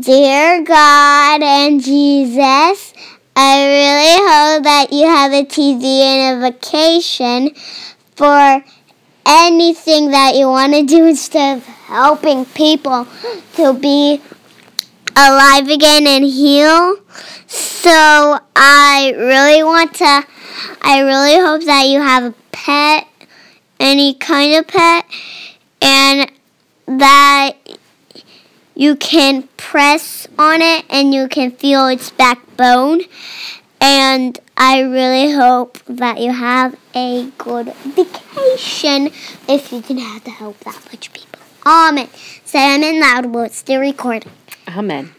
Dear God and Jesus, I really hope that you have a TD and a vacation for anything that you want to do instead of helping people to be alive again and heal. So I really want to, I really hope that you have a pet, any kind of pet, and that you can press on it and you can feel its backbone. And I really hope that you have a good vacation if you can have to help that much people. Amen. Say amen loud, it's still recording. Amen.